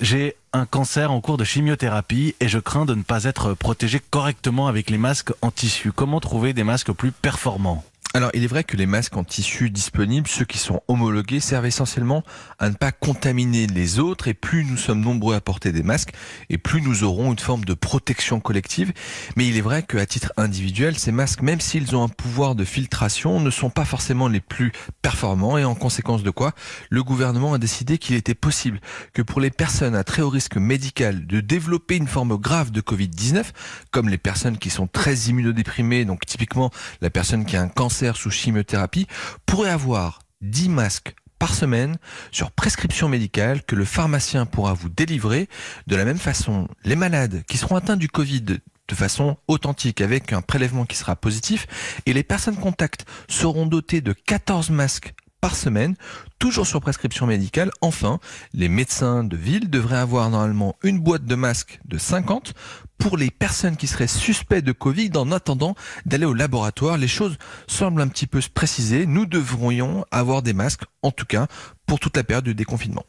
J'ai un cancer en cours de chimiothérapie et je crains de ne pas être protégé correctement avec les masques en tissu. Comment trouver des masques plus performants? Alors, il est vrai que les masques en tissu disponibles, ceux qui sont homologués, servent essentiellement à ne pas contaminer les autres. Et plus nous sommes nombreux à porter des masques, et plus nous aurons une forme de protection collective. Mais il est vrai qu'à titre individuel, ces masques, même s'ils ont un pouvoir de filtration, ne sont pas forcément les plus performants. Et en conséquence de quoi, le gouvernement a décidé qu'il était possible que pour les personnes à très haut risque médical de développer une forme grave de Covid-19, comme les personnes qui sont très immunodéprimées, donc typiquement la personne qui a un cancer sous chimiothérapie pourrait avoir 10 masques par semaine sur prescription médicale que le pharmacien pourra vous délivrer. De la même façon, les malades qui seront atteints du Covid de façon authentique avec un prélèvement qui sera positif et les personnes contacts seront dotées de 14 masques par semaine, toujours sur prescription médicale. Enfin, les médecins de ville devraient avoir normalement une boîte de masques de 50 pour les personnes qui seraient suspectes de Covid en attendant d'aller au laboratoire. Les choses semblent un petit peu se préciser. Nous devrions avoir des masques, en tout cas, pour toute la période de déconfinement.